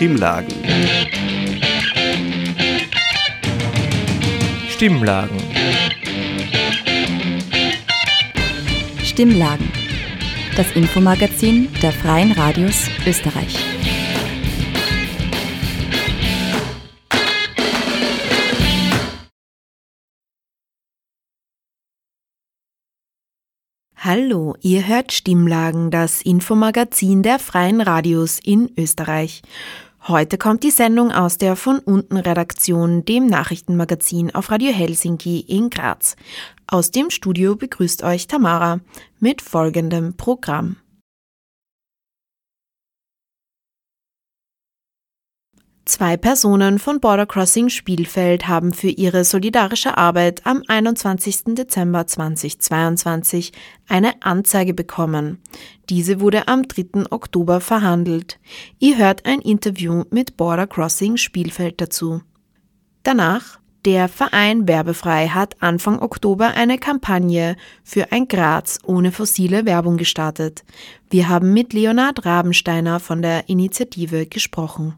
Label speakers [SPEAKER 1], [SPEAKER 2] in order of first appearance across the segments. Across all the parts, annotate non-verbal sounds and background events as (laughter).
[SPEAKER 1] Stimmlagen. Stimmlagen.
[SPEAKER 2] Stimmlagen. Das Infomagazin der Freien Radios Österreich. Hallo, ihr hört Stimmlagen, das Infomagazin der Freien Radios in Österreich. Heute kommt die Sendung aus der von unten Redaktion, dem Nachrichtenmagazin auf Radio Helsinki in Graz. Aus dem Studio begrüßt euch Tamara mit folgendem Programm. Zwei Personen von Border Crossing Spielfeld haben für ihre solidarische Arbeit am 21. Dezember 2022 eine Anzeige bekommen. Diese wurde am 3. Oktober verhandelt. Ihr hört ein Interview mit Border Crossing Spielfeld dazu. Danach der Verein Werbefrei hat Anfang Oktober eine Kampagne für ein Graz ohne fossile Werbung gestartet. Wir haben mit Leonhard Rabensteiner von der Initiative gesprochen.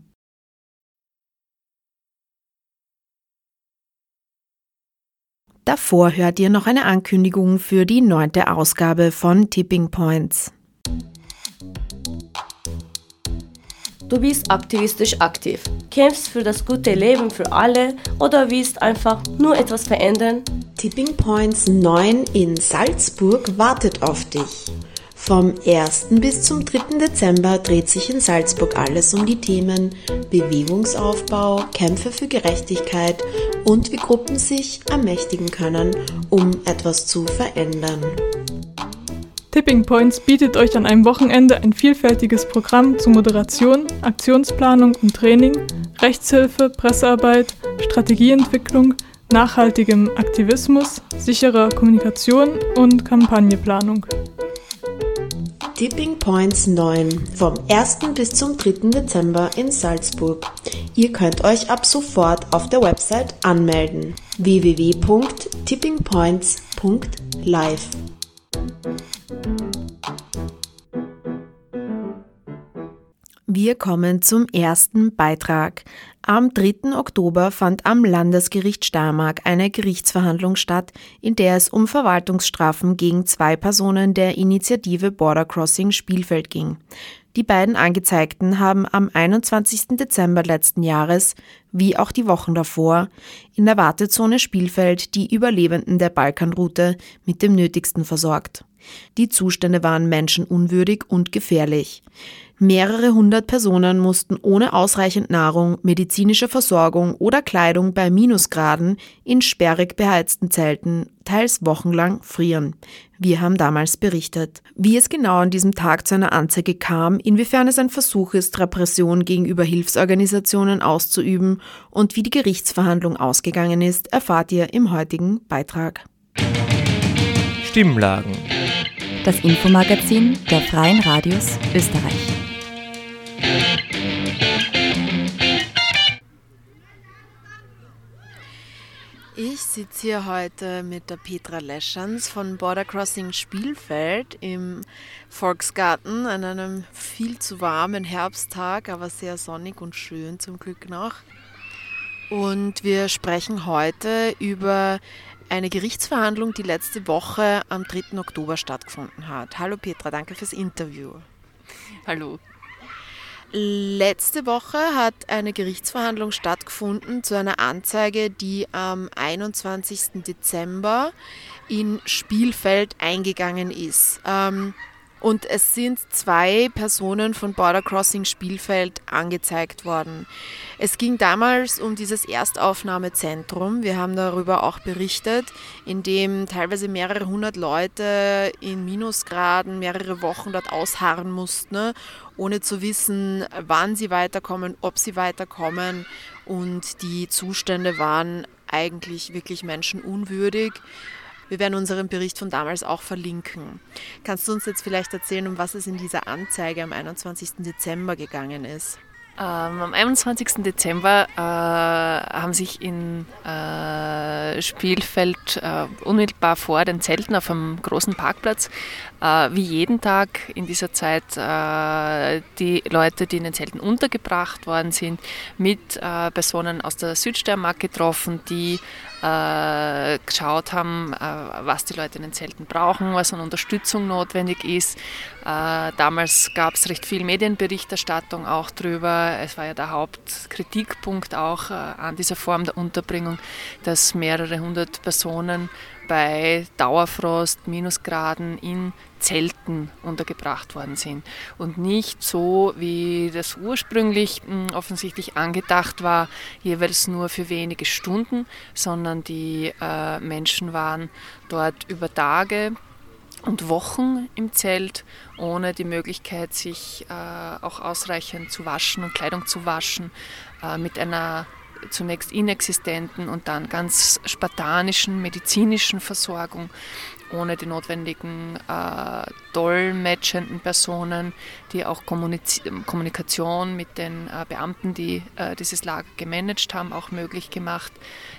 [SPEAKER 2] Davor hört ihr noch eine Ankündigung für die neunte Ausgabe von Tipping Points.
[SPEAKER 3] Du bist aktivistisch aktiv, kämpfst für das gute Leben für alle oder willst einfach nur etwas verändern?
[SPEAKER 4] Tipping Points 9 in Salzburg wartet auf dich. Vom 1. bis zum 3. Dezember dreht sich in Salzburg alles um die Themen Bewegungsaufbau, Kämpfe für Gerechtigkeit und wie Gruppen sich ermächtigen können, um etwas zu verändern.
[SPEAKER 5] Tipping Points bietet euch an einem Wochenende ein vielfältiges Programm zu Moderation, Aktionsplanung und Training, Rechtshilfe, Pressearbeit, Strategieentwicklung, nachhaltigem Aktivismus, sicherer Kommunikation und Kampagneplanung.
[SPEAKER 4] Tipping Points 9 vom 1. bis zum 3. Dezember in Salzburg. Ihr könnt euch ab sofort auf der Website anmelden www.tippingpoints.live.
[SPEAKER 2] Wir kommen zum ersten Beitrag. Am 3. Oktober fand am Landesgericht Steiermark eine Gerichtsverhandlung statt, in der es um Verwaltungsstrafen gegen zwei Personen der Initiative Border Crossing Spielfeld ging. Die beiden Angezeigten haben am 21. Dezember letzten Jahres, wie auch die Wochen davor, in der Wartezone Spielfeld die Überlebenden der Balkanroute mit dem Nötigsten versorgt. Die Zustände waren menschenunwürdig und gefährlich. Mehrere hundert Personen mussten ohne ausreichend Nahrung, medizinische Versorgung oder Kleidung bei Minusgraden in sperrig beheizten Zelten teils wochenlang frieren. Wir haben damals berichtet. Wie es genau an diesem Tag zu einer Anzeige kam, inwiefern es ein Versuch ist, Repression gegenüber Hilfsorganisationen auszuüben und wie die Gerichtsverhandlung ausgegangen ist, erfahrt ihr im heutigen Beitrag.
[SPEAKER 1] Stimmlagen.
[SPEAKER 2] Das Infomagazin der Freien Radios Österreich. Ich sitze hier heute mit der Petra Leschans von Border Crossing Spielfeld im Volksgarten an einem viel zu warmen Herbsttag, aber sehr sonnig und schön zum Glück noch. Und wir sprechen heute über eine Gerichtsverhandlung, die letzte Woche am 3. Oktober stattgefunden hat. Hallo Petra, danke fürs Interview.
[SPEAKER 6] Hallo.
[SPEAKER 2] Letzte Woche hat eine Gerichtsverhandlung stattgefunden zu einer Anzeige, die am 21. Dezember in Spielfeld eingegangen ist. Ähm, und es sind zwei Personen von Border Crossing Spielfeld angezeigt worden. Es ging damals um dieses Erstaufnahmezentrum. Wir haben darüber auch berichtet, in dem teilweise mehrere hundert Leute in Minusgraden mehrere Wochen dort ausharren mussten, ne, ohne zu wissen, wann sie weiterkommen, ob sie weiterkommen. Und die Zustände waren eigentlich wirklich menschenunwürdig. Wir werden unseren Bericht von damals auch verlinken. Kannst du uns jetzt vielleicht erzählen, um was es in dieser Anzeige am 21. Dezember gegangen ist?
[SPEAKER 1] Ähm, am 21. Dezember äh, haben sich in äh, Spielfeld äh, unmittelbar vor den Zelten auf einem großen Parkplatz, äh, wie jeden Tag in dieser Zeit, äh, die Leute, die in den Zelten untergebracht worden sind, mit äh, Personen aus der Südsteiermark getroffen, die äh, geschaut haben, äh, was die Leute in den Zelten brauchen, was an Unterstützung notwendig ist. Äh, damals gab es recht viel Medienberichterstattung auch drüber. Es war ja der Hauptkritikpunkt auch äh, an dieser Form der Unterbringung, dass mehrere hundert Personen bei Dauerfrost, Minusgraden in Zelten untergebracht worden sind und nicht so, wie das ursprünglich hm, offensichtlich angedacht war, jeweils nur für wenige Stunden, sondern die äh, Menschen waren dort über Tage und Wochen im Zelt, ohne die Möglichkeit, sich äh, auch ausreichend zu waschen und Kleidung zu waschen, äh, mit einer zunächst inexistenten und dann ganz spartanischen medizinischen Versorgung ohne die notwendigen äh, dolmetschenden Personen, die auch Kommuniz Kommunikation mit den äh, Beamten, die äh, dieses Lager gemanagt haben, auch möglich gemacht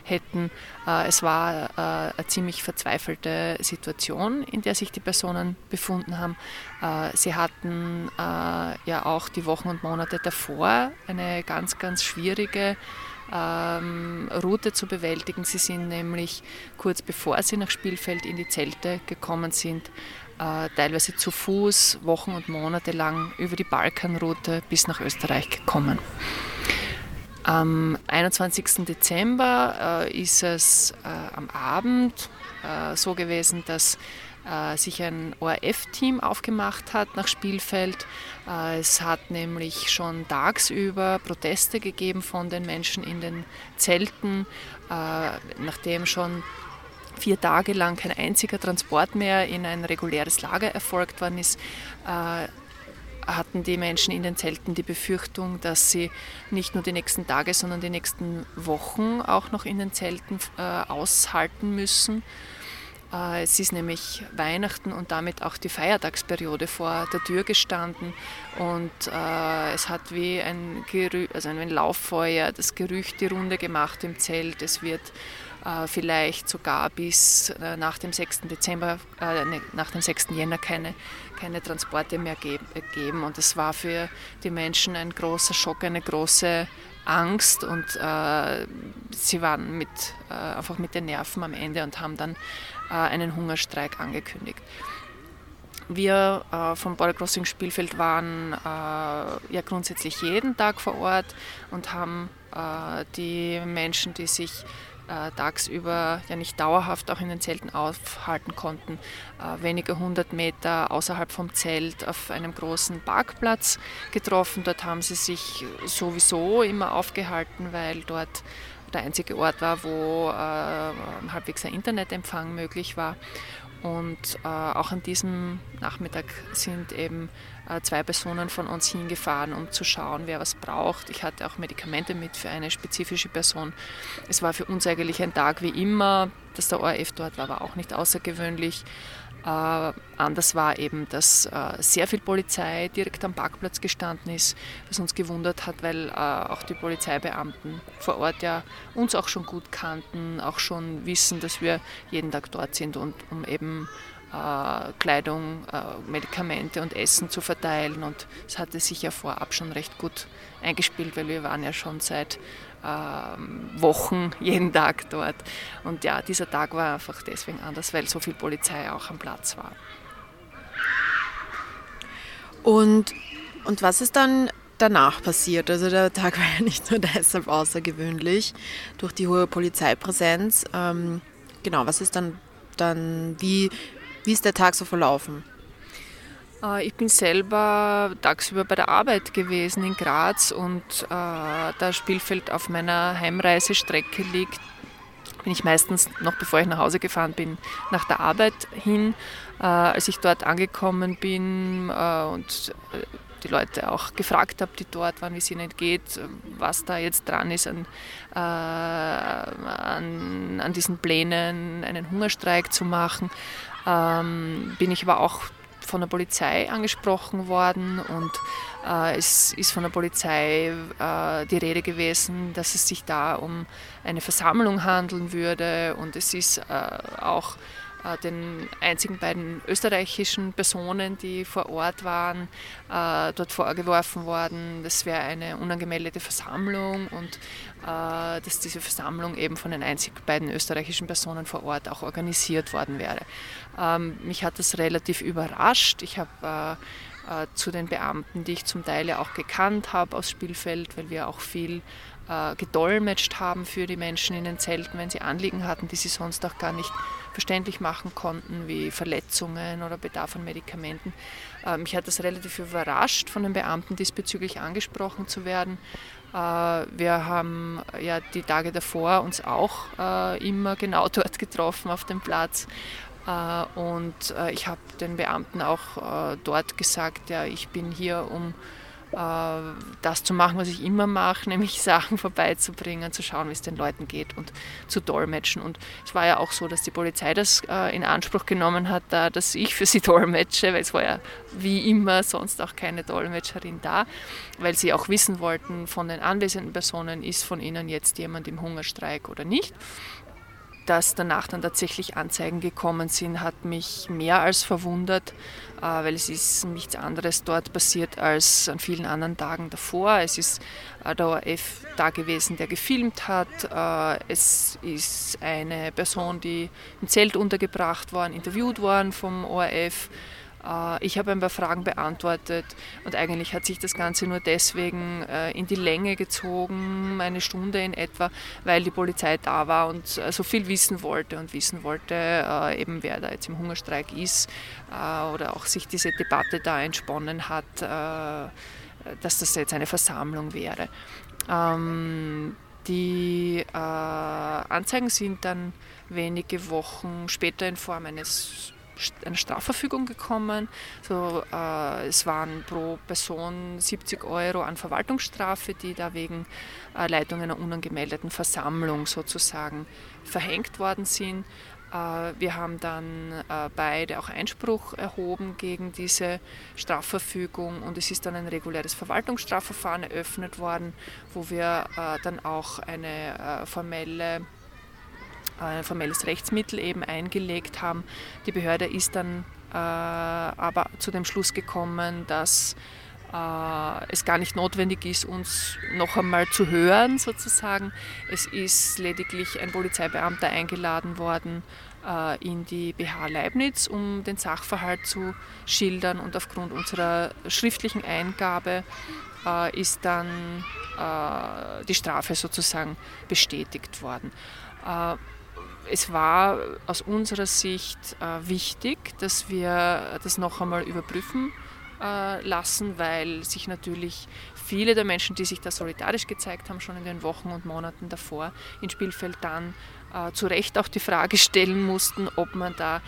[SPEAKER 1] hätten. Äh, es war äh, eine ziemlich verzweifelte Situation, in der sich die Personen befunden haben. Äh, sie hatten ja auch die Wochen und Monate davor eine ganz, ganz schwierige ähm, Route zu bewältigen. Sie sind nämlich kurz bevor sie nach Spielfeld in die Zelte gekommen sind, äh, teilweise zu Fuß Wochen und Monate lang über die Balkanroute bis nach Österreich gekommen. Am 21. Dezember äh, ist es äh, am Abend äh, so gewesen, dass sich ein ORF-Team aufgemacht hat nach Spielfeld. Äh, es hat nämlich schon tagsüber Proteste gegeben von den Menschen in den Zelten, äh, nachdem schon vier Tage lang kein einziger Transport mehr in ein reguläres Lager erfolgt worden ist hatten die Menschen in den Zelten die Befürchtung, dass sie nicht nur die nächsten Tage, sondern die nächsten Wochen auch noch in den Zelten äh, aushalten müssen. Äh, es ist nämlich Weihnachten und damit auch die Feiertagsperiode vor der Tür gestanden und äh, es hat wie ein, Gerü also ein Lauffeuer das Gerücht die Runde gemacht im Zelt. Es wird äh, vielleicht sogar bis nach dem 6. Dezember, ne, nach dem 6. Jänner keine, keine Transporte mehr geben. Und es war für die Menschen ein großer Schock, eine große Angst und äh, sie waren mit, äh, einfach mit den Nerven am Ende und haben dann einen Hungerstreik angekündigt. Wir äh, vom Border Crossing Spielfeld waren äh, ja grundsätzlich jeden Tag vor Ort und haben äh, die Menschen, die sich äh, tagsüber ja nicht dauerhaft auch in den Zelten aufhalten konnten, äh, wenige hundert Meter außerhalb vom Zelt auf einem großen Parkplatz getroffen. Dort haben sie sich sowieso immer aufgehalten, weil dort der einzige Ort war, wo äh, halbwegs ein Internetempfang möglich war. Und äh, auch an diesem Nachmittag sind eben äh, zwei Personen von uns hingefahren, um zu schauen, wer was braucht. Ich hatte auch Medikamente mit für eine spezifische Person. Es war für uns eigentlich ein Tag wie immer. Dass der ORF dort war, war auch nicht außergewöhnlich. Äh, anders war eben, dass äh, sehr viel Polizei direkt am Parkplatz gestanden ist, was uns gewundert hat, weil äh, auch die Polizeibeamten vor Ort ja uns auch schon gut kannten, auch schon wissen, dass wir jeden Tag dort sind und um eben äh, Kleidung, äh, Medikamente und Essen zu verteilen. Und es hatte sich ja vorab schon recht gut eingespielt, weil wir waren ja schon seit Wochen (laughs) jeden Tag dort. Und ja, dieser Tag war einfach deswegen anders, weil so viel Polizei auch am Platz war.
[SPEAKER 2] Und, und was ist dann danach passiert? Also der Tag (laughs) war ja nicht nur deshalb außergewöhnlich durch die hohe Polizeipräsenz. Ähm, genau, was ist dann, dann wie, wie ist der Tag so verlaufen?
[SPEAKER 1] Äh, ich bin selber tagsüber bei der Arbeit gewesen in Graz und äh, da Spielfeld auf meiner Heimreisestrecke liegt, bin ich meistens, noch bevor ich nach Hause gefahren bin, nach der Arbeit hin. Äh, als ich dort angekommen bin und die Leute auch gefragt habe, die dort waren, wie es ihnen geht, was da jetzt dran ist an, äh, an, an, diesen Plänen, einen Hungerstreik zu machen, ähm, bin ich aber auch von der Polizei angesprochen worden und äh, es ist von der Polizei äh, die Rede gewesen, dass es sich da um eine Versammlung handeln würde und es ist äh, auch den einzigen beiden österreichischen Personen, die vor Ort waren, äh, dort vorgeworfen worden, das wäre eine unangemeldete Versammlung und äh, dass diese Versammlung eben von den einzigen beiden österreichischen Personen vor Ort auch organisiert worden wäre. Ähm, mich hat das relativ überrascht. Ich habe zu den Beamten, die ich zum Teil ja auch gekannt habe aus Spielfeld, weil wir auch viel äh, gedolmetscht haben für die Menschen in den Zelten, wenn sie Anliegen hatten, die sie sonst auch gar nicht verständlich machen konnten, wie Verletzungen oder Bedarf an Medikamenten. Äh, mich hat das relativ überrascht, von den Beamten diesbezüglich angesprochen zu werden. Äh, wir haben ja die Tage davor uns auch äh, immer genau (laughs) dort getroffen auf dem Platz. Äh, und äh, ich habe den Beamten auch dort gesagt, ja, ich bin hier, um äh, das zu machen, was ich immer mache, (laughs) nämlich Sachen vorbeizubringen, zu schauen, wie es den Leuten geht und zu dolmetschen. Und es war ja auch so, dass die Polizei das äh, in Anspruch genommen hat, dass ich für sie (laughs) dolmetsche, weil es war ja wie immer sonst auch keine Dolmetscherin da, weil sie auch wissen wollten von den anwesenden Personen, ist von ihnen jetzt jemand im Hungerstreik oder nicht dass danach dann tatsächlich Anzeigen gekommen sind, hat mich mehr als verwundert, äh, weil es ist nichts anderes dort passiert als an vielen anderen Tagen davor. Es ist äh, der ORF da gewesen, der gefilmt hat. Äh, es ist eine Person, die im Zelt untergebracht worden, interviewt worden vom ORF. Äh, ich habe ein paar Fragen beantwortet und eigentlich hat sich das Ganze nur deswegen äh, in die Länge gezogen, eine Stunde in etwa, weil die Polizei da war und äh, so viel wissen wollte und wissen wollte, eben wer da jetzt im Hungerstreik ist oder auch sich diese Debatte da entsponnen hat, dass das jetzt eine Versammlung wäre. Ähm, die Anzeigen sind dann wenige Wochen später in Form eines eine Strafverfügung gekommen. So, äh, es waren pro Person 70 Euro an Verwaltungsstrafe, die da wegen äh, Leitung einer unangemeldeten Versammlung sozusagen verhängt worden sind. Äh, wir haben dann äh, beide auch Einspruch erhoben gegen diese Strafverfügung und es ist dann ein reguläres Verwaltungsstrafverfahren eröffnet worden, wo wir äh, dann auch eine formelle ein formelles Rechtsmittel eben eingelegt haben. Die Behörde ist dann äh, aber zu dem Schluss gekommen, dass äh, es gar nicht notwendig ist, uns noch einmal zu hören sozusagen. Es ist lediglich ein Polizeibeamter eingeladen worden äh, in die BH Leibniz, um den Sachverhalt zu schildern und aufgrund unserer schriftlichen Eingabe äh, ist dann äh, die Strafe sozusagen bestätigt worden. Es war aus unserer Sicht äh, wichtig, dass wir das noch einmal überprüfen äh, lassen, weil sich natürlich viele der Menschen, die sich da solidarisch gezeigt haben, schon in den Wochen und Monaten davor in Spielfeld dann äh, zu Recht auch die Frage stellen mussten, ob man da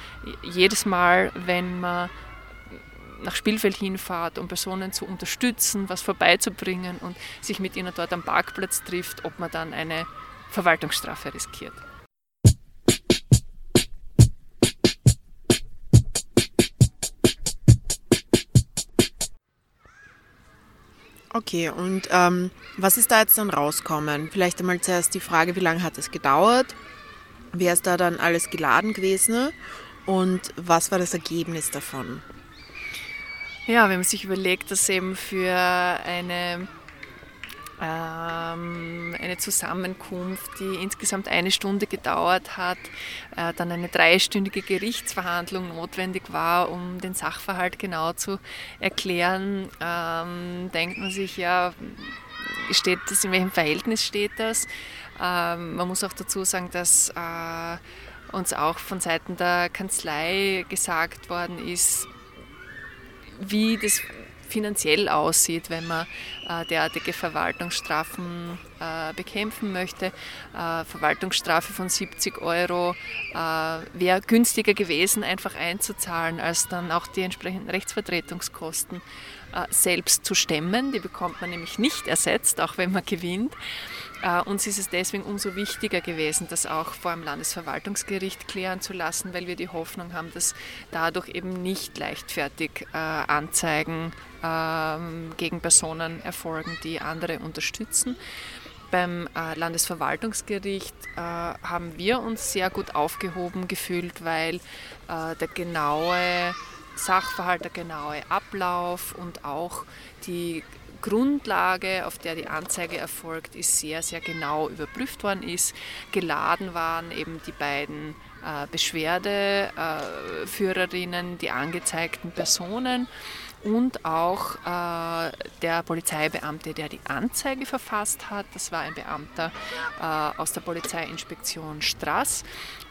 [SPEAKER 1] jedes Mal, wenn man nach Spielfeld hinfahrt, um Personen zu unterstützen, was vorbeizubringen und sich mit ihnen dort am Parkplatz trifft, ob man dann eine Verwaltungsstrafe riskiert.
[SPEAKER 2] Okay, und ähm, was ist da jetzt dann rauskommen? Vielleicht einmal zuerst die Frage, wie lange hat es gedauert? Wer ist da dann alles geladen gewesen? Und was war das Ergebnis davon?
[SPEAKER 1] Ja, wenn man sich überlegt, dass eben für eine eine Zusammenkunft, die insgesamt eine Stunde gedauert hat, äh, dann eine dreistündige Gerichtsverhandlung notwendig war, um den Sachverhalt genau zu erklären, ähm, denkt man sich ja, steht das, in welchem Verhältnis steht das? Ähm, man muss auch dazu sagen, dass äh, uns auch von Seiten der Kanzlei gesagt worden ist, wie das finanziell aussieht, wenn man äh, derartige Verwaltungsstrafen äh, bekämpfen möchte. Äh, Verwaltungsstrafe von 70 Euro äh, wäre günstiger gewesen, einfach einzuzahlen, als dann auch die entsprechenden Rechtsvertretungskosten selbst zu stemmen. Die bekommt man nämlich nicht ersetzt, auch wenn man gewinnt. Äh, uns ist es deswegen umso wichtiger gewesen, das auch vor dem Landesverwaltungsgericht klären zu lassen, weil wir die Hoffnung haben, dass dadurch eben nicht leichtfertig äh, Anzeigen ähm, gegen Personen erfolgen, die andere unterstützen. Beim Landesverwaltungsgericht haben wir uns sehr gut aufgehoben gefühlt, weil der genaue Sachverhalt, der genaue Ablauf und auch die Grundlage, auf der die Anzeige erfolgt, ist sehr, sehr genau überprüft worden ist. Geladen waren eben die beiden äh, Beschwerdeführerinnen, die angezeigten Personen und auch äh, der Polizeibeamte, der die Anzeige verfasst hat. Das war ein Beamter äh, aus der Polizeiinspektion Straß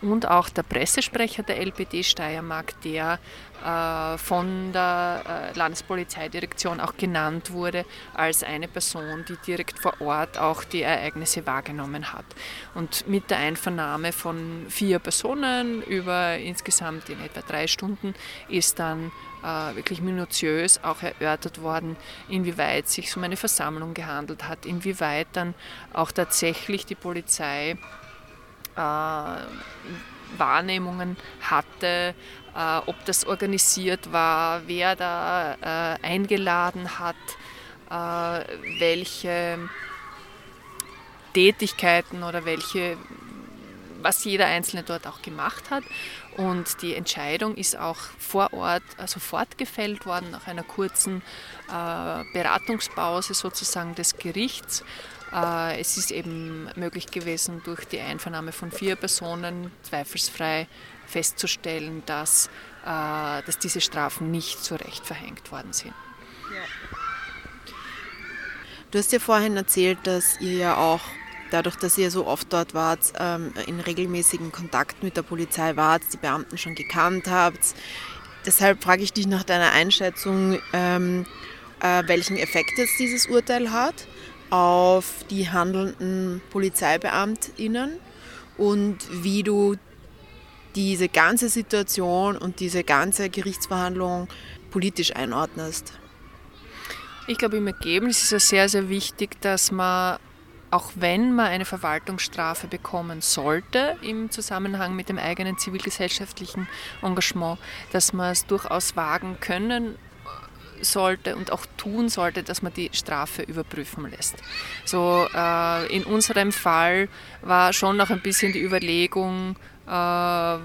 [SPEAKER 1] und auch der Pressesprecher der LPD Steiermark, der äh, von der äh, Landespolizeidirektion auch genannt wurde als eine Person, die direkt vor Ort auch die Ereignisse wahrgenommen hat. Und mit der Einvernahme von vier Personen über insgesamt in etwa drei Stunden ist dann äh, wirklich minutiös auch erörtert worden, inwieweit sich um eine Versammlung gehandelt hat, inwieweit dann auch tatsächlich die Polizei äh, Wahrnehmungen hatte, äh, ob das organisiert war, wer da äh, eingeladen hat, äh, welche Tätigkeiten oder welche was jeder Einzelne dort auch gemacht hat. Und die Entscheidung ist auch vor Ort sofort also gefällt worden, nach einer kurzen äh, Beratungspause sozusagen des Gerichts. Äh, es ist eben möglich gewesen, durch die Einvernahme von vier Personen zweifelsfrei festzustellen, dass, äh, dass diese Strafen nicht zu Recht verhängt worden sind.
[SPEAKER 2] Du hast ja vorhin erzählt, dass ihr ja auch dadurch, dass ihr so oft dort wart, ähm, in regelmäßigen Kontakt mit der Polizei wart, die Beamten schon gekannt habt. Deshalb frage ich dich nach deiner Einschätzung, ähm, äh, welchen Effekt jetzt dieses Urteil hat auf die handelnden PolizeibeamtInnen und wie du diese ganze Situation und diese ganze Gerichtsverhandlung politisch einordnest.
[SPEAKER 1] Ich glaube, im Ergebnis ist es sehr, sehr wichtig, dass man auch wenn man eine Verwaltungsstrafe bekommen sollte im Zusammenhang mit dem eigenen zivilgesellschaftlichen Engagement, dass man es durchaus wagen können sollte und auch tun sollte, dass man die Strafe überprüfen lässt. So äh, in unserem Fall war schon noch ein bisschen die Überlegung, äh,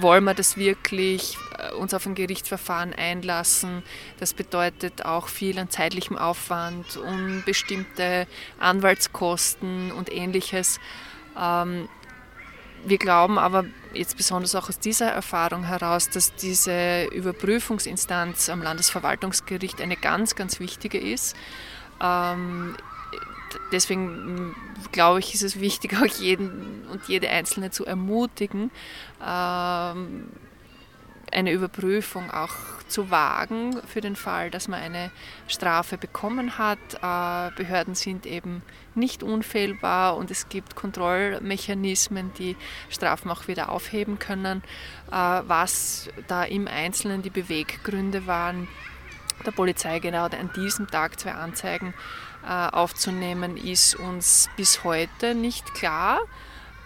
[SPEAKER 1] wollen wir das wirklich äh, uns auf ein Gerichtsverfahren einlassen. Das bedeutet auch viel an zeitlichem Aufwand, unbestimmte Anwaltskosten und ähnliches. Ähm, wir glauben aber jetzt besonders auch aus dieser Erfahrung heraus, dass diese Überprüfungsinstanz am Landesverwaltungsgericht eine ganz, ganz wichtige ist. Deswegen glaube ich, ist es wichtig, (laughs) auch jeden und jede Einzelne zu ermutigen, ähm, eine Überprüfung auch zu wagen für den Fall, dass man eine Strafe bekommen hat. Äh, Behörden sind eben nicht unfehlbar und es gibt Kontrollmechanismen, die Strafen auch wieder aufheben können. Äh, was da im Einzelnen die Beweggründe waren, der Polizei genau an diesem Tag zwei Anzeigen aufzunehmen, ist uns bis heute nicht klar.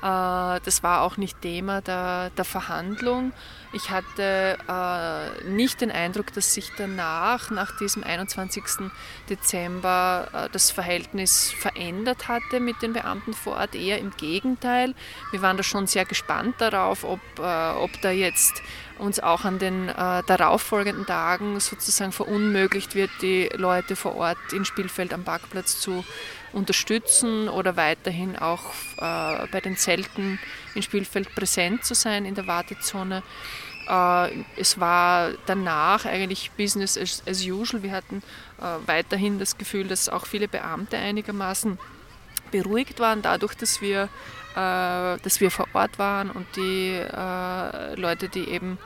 [SPEAKER 1] Äh, das war auch nicht Thema der, der Verhandlung. Ich hatte äh, nicht den Eindruck, dass sich danach, nach diesem 21. Dezember, äh, das Verhältnis verändert hatte mit den Beamten vor Ort. Eher im Gegenteil. Wir waren da schon sehr gespannt darauf, ob, äh, ob da jetzt uns auch an den äh, darauffolgenden Tagen sozusagen verunmöglicht wird, die Leute vor Ort in Spielfeld am Parkplatz zu unterstützen oder weiterhin auch äh, bei den Zelten in Spielfeld präsent zu sein in der Wartezone. Äh, es war danach eigentlich Business as, usual. Wir hatten äh, weiterhin das Gefühl, dass auch viele Beamte einigermaßen beruhigt waren dadurch, dass wir, äh, dass wir vor Ort waren und die Leute, die eben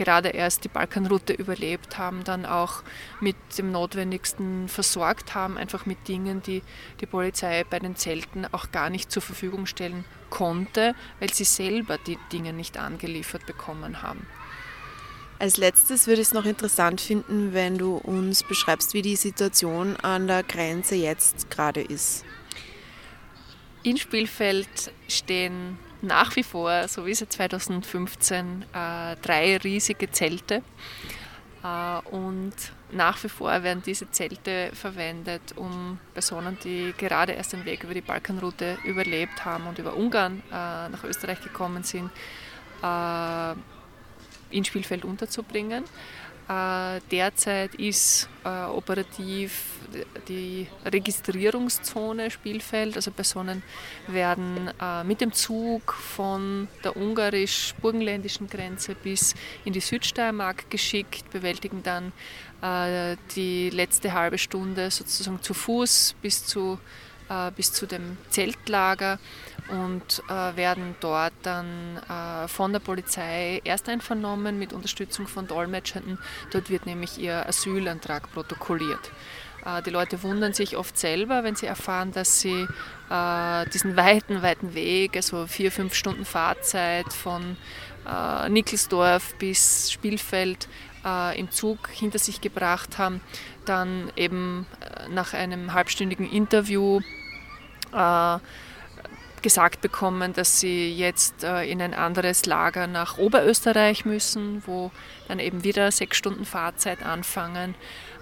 [SPEAKER 1] gerade erst die Balkanroute überlebt haben, dann auch mit dem Notwendigsten versorgt haben, einfach mit Dingen, die die Polizei bei den Zelten auch gar nicht zur Verfügung stellen konnte, weil sie selber die Dinge nicht angeliefert bekommen haben.
[SPEAKER 2] Als letztes würde ich es noch interessant finden, wenn du uns beschreibst, wie die Situation an der Grenze jetzt gerade ist.
[SPEAKER 1] In Spielfeld stehen nach wie vor, so wie seit 2015, äh, drei riesige Zelte. Äh, und nach wie vor werden diese Zelte verwendet, um Personen, die gerade erst den Weg über die Balkanroute überlebt haben und über Ungarn äh, nach Österreich gekommen sind, äh, in Spielfeld unterzubringen. Äh, derzeit ist äh, operativ die Registrierungszone Spielfeld. Also Personen werden äh, mit dem Zug von der ungarisch-burgenländischen Grenze bis in die Südsteiermark geschickt, bewältigen dann die letzte halbe Stunde sozusagen zu Fuß bis zu, bis zu dem Zeltlager und äh, werden dort dann äh, von der Polizei erst einvernommen mit Unterstützung von Dolmetschenden. Dort wird nämlich ihr Asylantrag protokolliert. Äh, die Leute wundern sich oft selber, wenn sie erfahren, dass sie äh, diesen weiten, weiten Weg, also vier, fünf Stunden Fahrzeit von äh, Nickelsdorf bis Spielfeld äh, im Zug hinter sich gebracht haben, dann eben nach einem halbstündigen Interview gesagt bekommen, dass sie jetzt äh, in ein anderes Lager nach Oberösterreich müssen, wo dann eben wieder sechs Stunden Fahrzeit anfangen.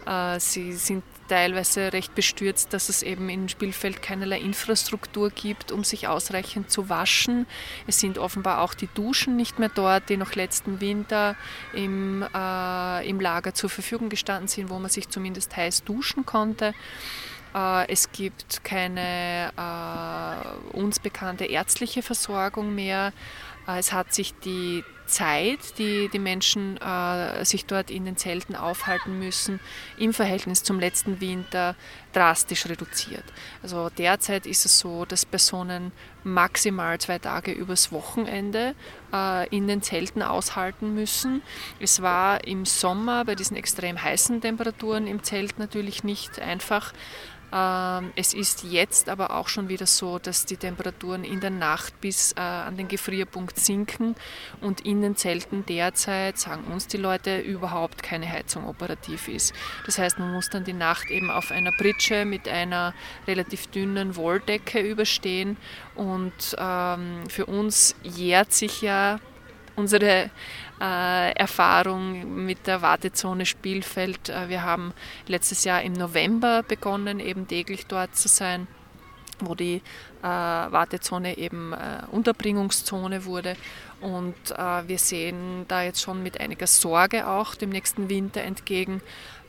[SPEAKER 1] Äh, sie sind teilweise recht bestürzt, dass es eben in Spielfeld keinerlei Infrastruktur gibt, um sich ausreichend zu waschen. Es sind offenbar auch die Duschen nicht mehr dort, die noch letzten Winter im, äh, im Lager zur Verfügung gestanden sind, wo man sich zumindest heiß duschen konnte. Äh, es gibt keine äh, uns bekannte ärztliche Versorgung mehr. Äh, es hat sich die Zeit, die die Menschen sich dort in den Zelten aufhalten müssen, im Verhältnis zum letzten Winter drastisch reduziert. Also derzeit ist es so, dass Personen maximal zwei Tage übers Wochenende in den Zelten aushalten müssen. Es war im Sommer bei diesen extrem heißen Temperaturen im Zelt natürlich nicht einfach. Ähm, es ist jetzt aber auch schon wieder so, dass die Temperaturen in der Nacht bis äh, an den Gefrierpunkt sinken und in den Zelten derzeit, sagen uns die Leute, überhaupt keine Heizung operativ ist. Das heißt, man muss dann die Nacht eben auf einer Pritsche mit einer relativ dünnen Wolldecke überstehen und ähm, für uns jährt sich ja unsere Erfahrung mit der Wartezone Spielfeld. Äh, wir haben letztes Jahr im November begonnen, eben täglich dort zu sein wo die äh, Wartezone eben äh, Unterbringungszone wurde. Und äh, wir sehen da jetzt schon mit einiger Sorge auch dem nächsten Winter entgegen,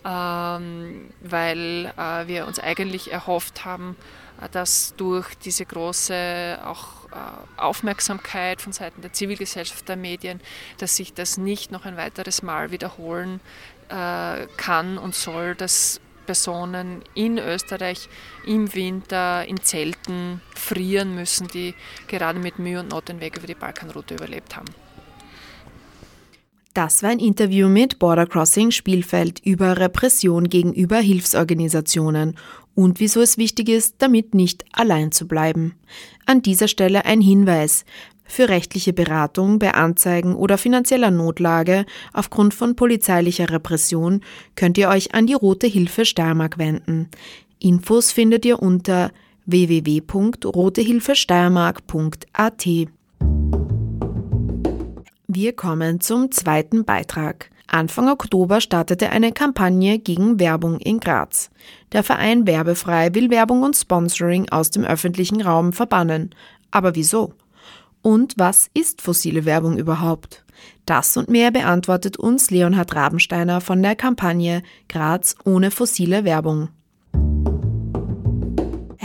[SPEAKER 1] ähm, weil äh, wir uns eigentlich erhofft haben, dass durch diese große auch äh, Aufmerksamkeit von Seiten der Zivilgesellschaft, der Medien, dass sich das nicht noch ein weiteres Mal wiederholen äh, kann und soll, dass Personen in Österreich im Winter in Zelten frieren müssen, die gerade mit Mühe und Not den Weg über die Balkanroute überlebt haben.
[SPEAKER 2] Das war ein Interview mit Border Crossing Spielfeld über Repression gegenüber Hilfsorganisationen und wieso es wichtig ist, damit nicht allein zu bleiben. An dieser Stelle ein Hinweis. Für rechtliche Beratung bei Anzeigen oder finanzieller Notlage aufgrund von polizeilicher Repression könnt ihr euch an die Rote Hilfe Steiermark wenden. Infos findet ihr unter www.rotehilfesteiermark.at. Wir kommen zum zweiten Beitrag. Anfang Oktober startete eine Kampagne gegen Werbung in Graz. Der Verein Werbefrei will Werbung und Sponsoring aus dem öffentlichen Raum verbannen. Aber wieso? Und was ist fossile Werbung überhaupt? Das und mehr beantwortet uns Leonhard Rabensteiner von der Kampagne Graz ohne fossile Werbung.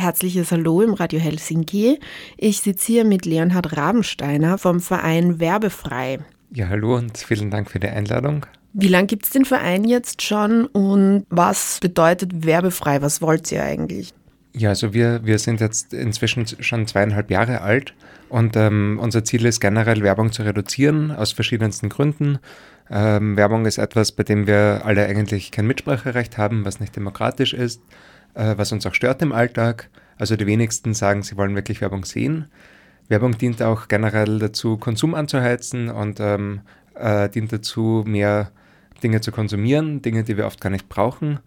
[SPEAKER 2] Herzliches Hallo im Radio Helsinki. Ich sitze hier mit Leonhard Rabensteiner vom Verein Werbefrei.
[SPEAKER 6] Ja, hallo und vielen Dank für die Einladung.
[SPEAKER 2] Wie lange gibt es den Verein jetzt schon und was bedeutet werbefrei? Was wollt ihr eigentlich?
[SPEAKER 6] Ja, also wir, wir sind jetzt inzwischen schon zweieinhalb Jahre alt und ähm, unser Ziel ist generell Werbung zu reduzieren aus verschiedensten Gründen. Ähm, Werbung ist etwas, bei dem wir alle eigentlich kein Mitspracherecht haben, was nicht demokratisch ist, äh, was uns auch stört im Alltag. Also die wenigsten sagen, sie wollen wirklich Werbung sehen. Werbung dient auch generell dazu, Konsum anzuheizen und ähm, äh, dient dazu, mehr Dinge zu konsumieren, Dinge, die wir oft gar nicht brauchen.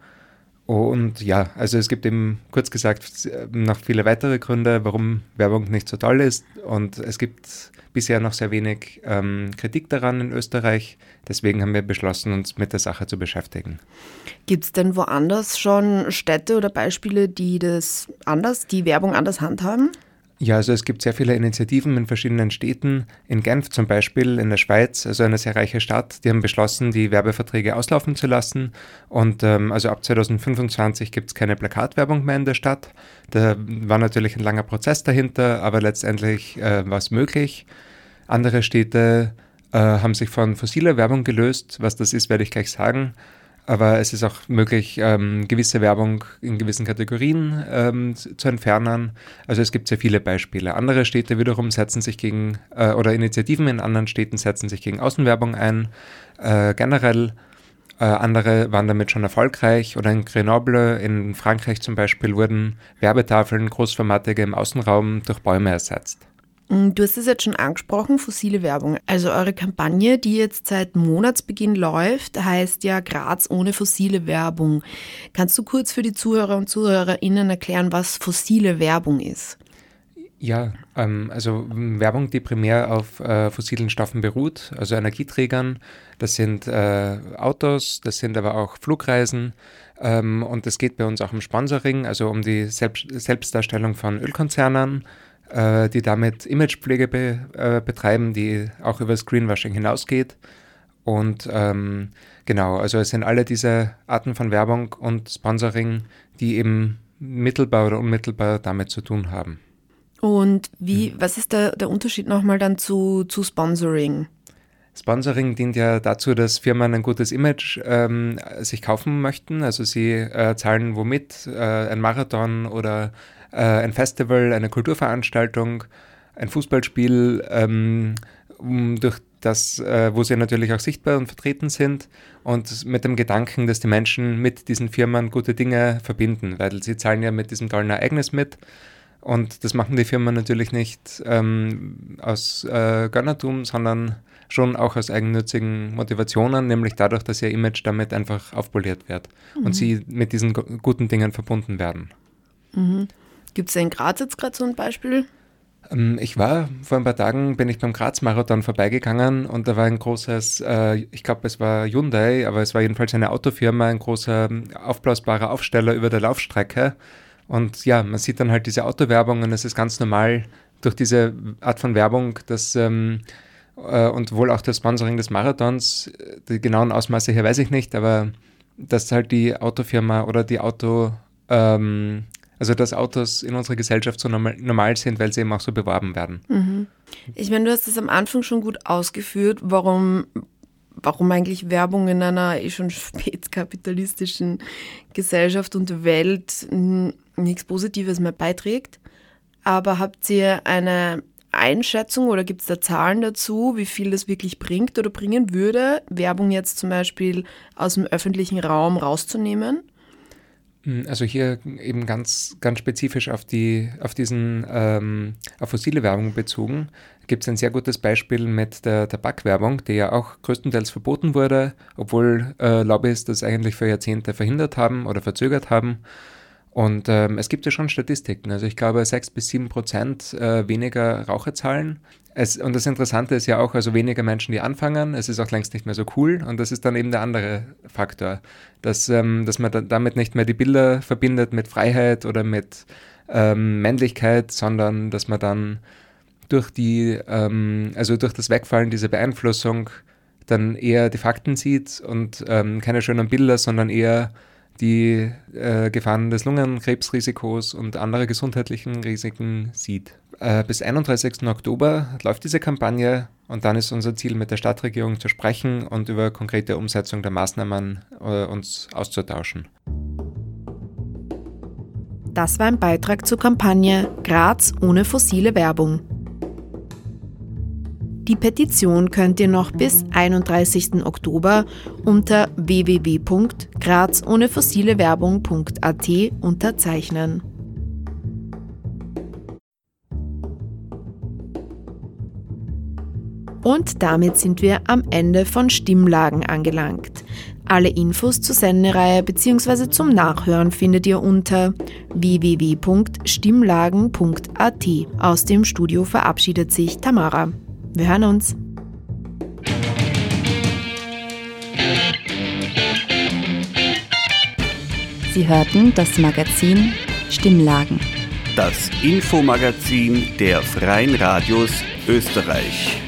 [SPEAKER 6] Und ja, also es gibt eben kurz gesagt noch viele weitere Gründe, warum Werbung nicht so toll ist. Und es gibt bisher noch sehr wenig ähm, Kritik daran in Österreich. Deswegen haben wir beschlossen, uns mit der Sache zu beschäftigen.
[SPEAKER 2] Gibt es denn woanders schon Städte oder Beispiele, die das anders, die Werbung anders handhaben?
[SPEAKER 6] Ja, also es gibt sehr viele Initiativen in verschiedenen Städten. In Genf zum Beispiel, in der Schweiz, also eine sehr reiche Stadt, die haben beschlossen, die Werbeverträge auslaufen zu lassen. Und ähm, also ab 2025 gibt es keine Plakatwerbung mehr in der Stadt. Da war natürlich ein langer Prozess dahinter, aber letztendlich äh, war es möglich. Andere Städte äh, haben sich von fossiler Werbung gelöst. Was das ist, werde ich gleich sagen aber es ist auch möglich, ähm, gewisse Werbung in gewissen Kategorien ähm, zu entfernen. Also es gibt sehr viele Beispiele. Andere Städte wiederum setzen sich gegen, äh, oder Initiativen in anderen Städten setzen sich gegen Außenwerbung ein. Äh, generell äh, andere waren damit schon erfolgreich. Oder in Grenoble in Frankreich zum Beispiel wurden Werbetafeln, großformatige im Außenraum durch Bäume ersetzt.
[SPEAKER 2] Mm, du hast es jetzt schon angesprochen, fossile Werbung. Also eure Kampagne, die jetzt seit Monatsbeginn läuft, heißt ja Graz ohne fossile Werbung. Kannst du kurz für die Zuhörer und Zuhörerinnen erklären, was fossile Werbung ist?
[SPEAKER 6] Ja, ähm, also Werbung, die primär auf äh, fossilen Stoffen beruht, also Energieträgern. Das sind äh, Autos, das sind aber auch Flugreisen. Ähm, und es geht bei uns auch um Sponsoring, also um die Selbst Selbstdarstellung von Ölkonzernen äh, die damit Imagepflege be, äh, betreiben, die auch über Screenwashing hinausgeht. Und ähm, genau, also es sind alle diese Arten von Werbung und Sponsoring, die eben mittelbar oder unmittelbar damit zu tun haben.
[SPEAKER 2] Und wie, hm. was ist der, der Unterschied nochmal dann zu, zu Sponsoring?
[SPEAKER 6] Sponsoring dient ja dazu, dass Firmen ein gutes Image ähm, sich kaufen möchten. Also sie äh, zahlen womit äh, ein Marathon oder äh, ein Festival, eine Kulturveranstaltung, ein Fußballspiel, ähm, durch das, äh, wo sie natürlich auch sichtbar und vertreten sind und mit dem Gedanken, dass die Menschen mit diesen Firmen gute Dinge verbinden, weil sie zahlen ja mit diesem tollen Ereignis mit. Und das machen die Firmen natürlich nicht ähm, aus äh, Gönnertum, sondern schon auch aus eigennützigen Motivationen, nämlich dadurch, dass ihr Image damit einfach aufpoliert wird mhm. und sie mit diesen guten Dingen verbunden werden.
[SPEAKER 2] Mhm. Gibt es in Graz jetzt gerade so ein Beispiel?
[SPEAKER 6] Ähm, ich war vor ein paar Tagen, bin ich beim Graz-Marathon vorbeigegangen und da war ein großes, äh, ich glaube es war Hyundai, aber es war jedenfalls eine Autofirma, ein großer aufblasbarer Aufsteller über der Laufstrecke. Und ja, man sieht dann halt diese Autowerbung und es ist ganz normal durch diese Art von Werbung, dass ähm, äh, und wohl auch das Sponsoring des Marathons, äh, die genauen Ausmaße hier weiß ich nicht, aber dass halt die Autofirma oder die Auto ähm, also dass Autos in unserer Gesellschaft so normal, normal sind, weil sie eben auch so beworben werden.
[SPEAKER 2] Mhm. Ich meine, du hast es am Anfang schon gut ausgeführt, warum, warum eigentlich Werbung in einer eh schon (laughs) spätkapitalistischen Gesellschaft und Welt nichts Positives mehr beiträgt. Aber habt ihr eine Einschätzung oder gibt es da Zahlen dazu, wie viel das wirklich bringt oder bringen würde, Werbung jetzt zum Beispiel aus dem öffentlichen Raum rauszunehmen?
[SPEAKER 6] Hm, also hier eben ganz, ganz spezifisch auf, die, auf diesen ähm, auf fossile Werbung bezogen, gibt es ein sehr gutes Beispiel mit der Tabakwerbung, die ja auch größtenteils verboten wurde, obwohl äh, Lobbys das eigentlich für Jahrzehnte verhindert haben oder verzögert haben. Und ähm, es gibt ja schon Statistiken. Also ich glaube, sechs bis sieben Prozent äh, weniger Raucherzahlen. Es, und das Interessante ist ja auch, also weniger Menschen, die anfangen. Es ist auch längst nicht mehr so cool. Und das ist dann eben der andere Faktor, dass, ähm, dass man da, damit nicht mehr die Bilder verbindet mit Freiheit oder mit ähm, Männlichkeit, sondern dass man dann durch die, ähm, also durch das Wegfallen dieser Beeinflussung dann eher die Fakten sieht und ähm, keine schönen Bilder, sondern eher die äh, Gefahren des Lungenkrebsrisikos und andere gesundheitlichen Risiken sieht. Äh, bis 31. Oktober läuft diese Kampagne und dann ist unser Ziel, mit der Stadtregierung zu sprechen und über konkrete Umsetzung der Maßnahmen äh, uns auszutauschen.
[SPEAKER 2] Das war ein Beitrag zur Kampagne Graz ohne fossile Werbung. Die Petition könnt ihr noch bis 31. Oktober unter www.grazohnefossilewerbung.at unterzeichnen. Und damit sind wir am Ende von Stimmlagen angelangt. Alle Infos zur Sendereihe bzw. zum Nachhören findet ihr unter www.stimmlagen.at. Aus dem Studio verabschiedet sich Tamara. Wir hören uns.
[SPEAKER 7] Sie hörten das Magazin Stimmlagen.
[SPEAKER 8] Das Infomagazin der Freien Radios Österreich.